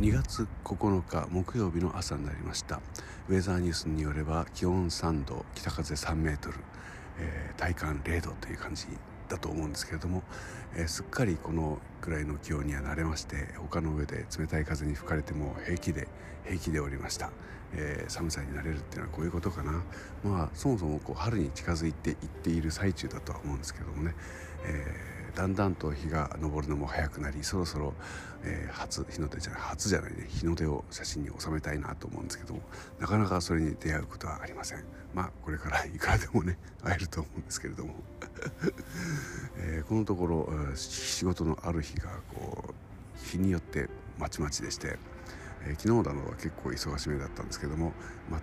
2月9日木曜日の朝になりました。ウェザーニュースによれば気温3度北風3メートル、えー、体感0度という感じだと思うんですけれども、えー、すっかりこのくらいの気温には慣れまして他の上で冷たい風に吹かれても平気で平気でおりました、えー、寒さになれるっていうのはこういうことかな。まあそもそもこう春に近づいていっている最中だとは思うんですけどもね、えーだんだんと日が昇るのも早くなりそろそろ、えー、初日の出じゃない初じゃないね。日の出を写真に収めたいなと思うんですけどもなかなかそれに出会うことはありません。まあこれからいくらでもね会えると思うんですけれども、えー、このところ仕事のある日がこう日によってまちまちでしてえー、昨日などは結構忙しめだったんですけども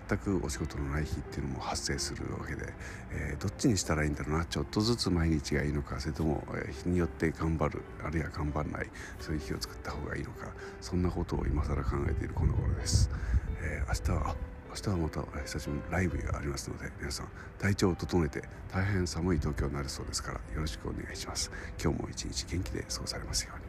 全くお仕事のない日っていうのも発生するわけで、えー、どっちにしたらいいんだろうなちょっとずつ毎日がいいのかそれとも、え、日によって頑張るあるいは頑張らないそういう日を作った方がいいのかそんなことを今更考えているこの頃です。えー、明日は明日はまた久しぶりにライブがありますので皆さん体調を整えて大変寒い東京になるそうですからよろしくお願いします今日も一日元気で過ごされますように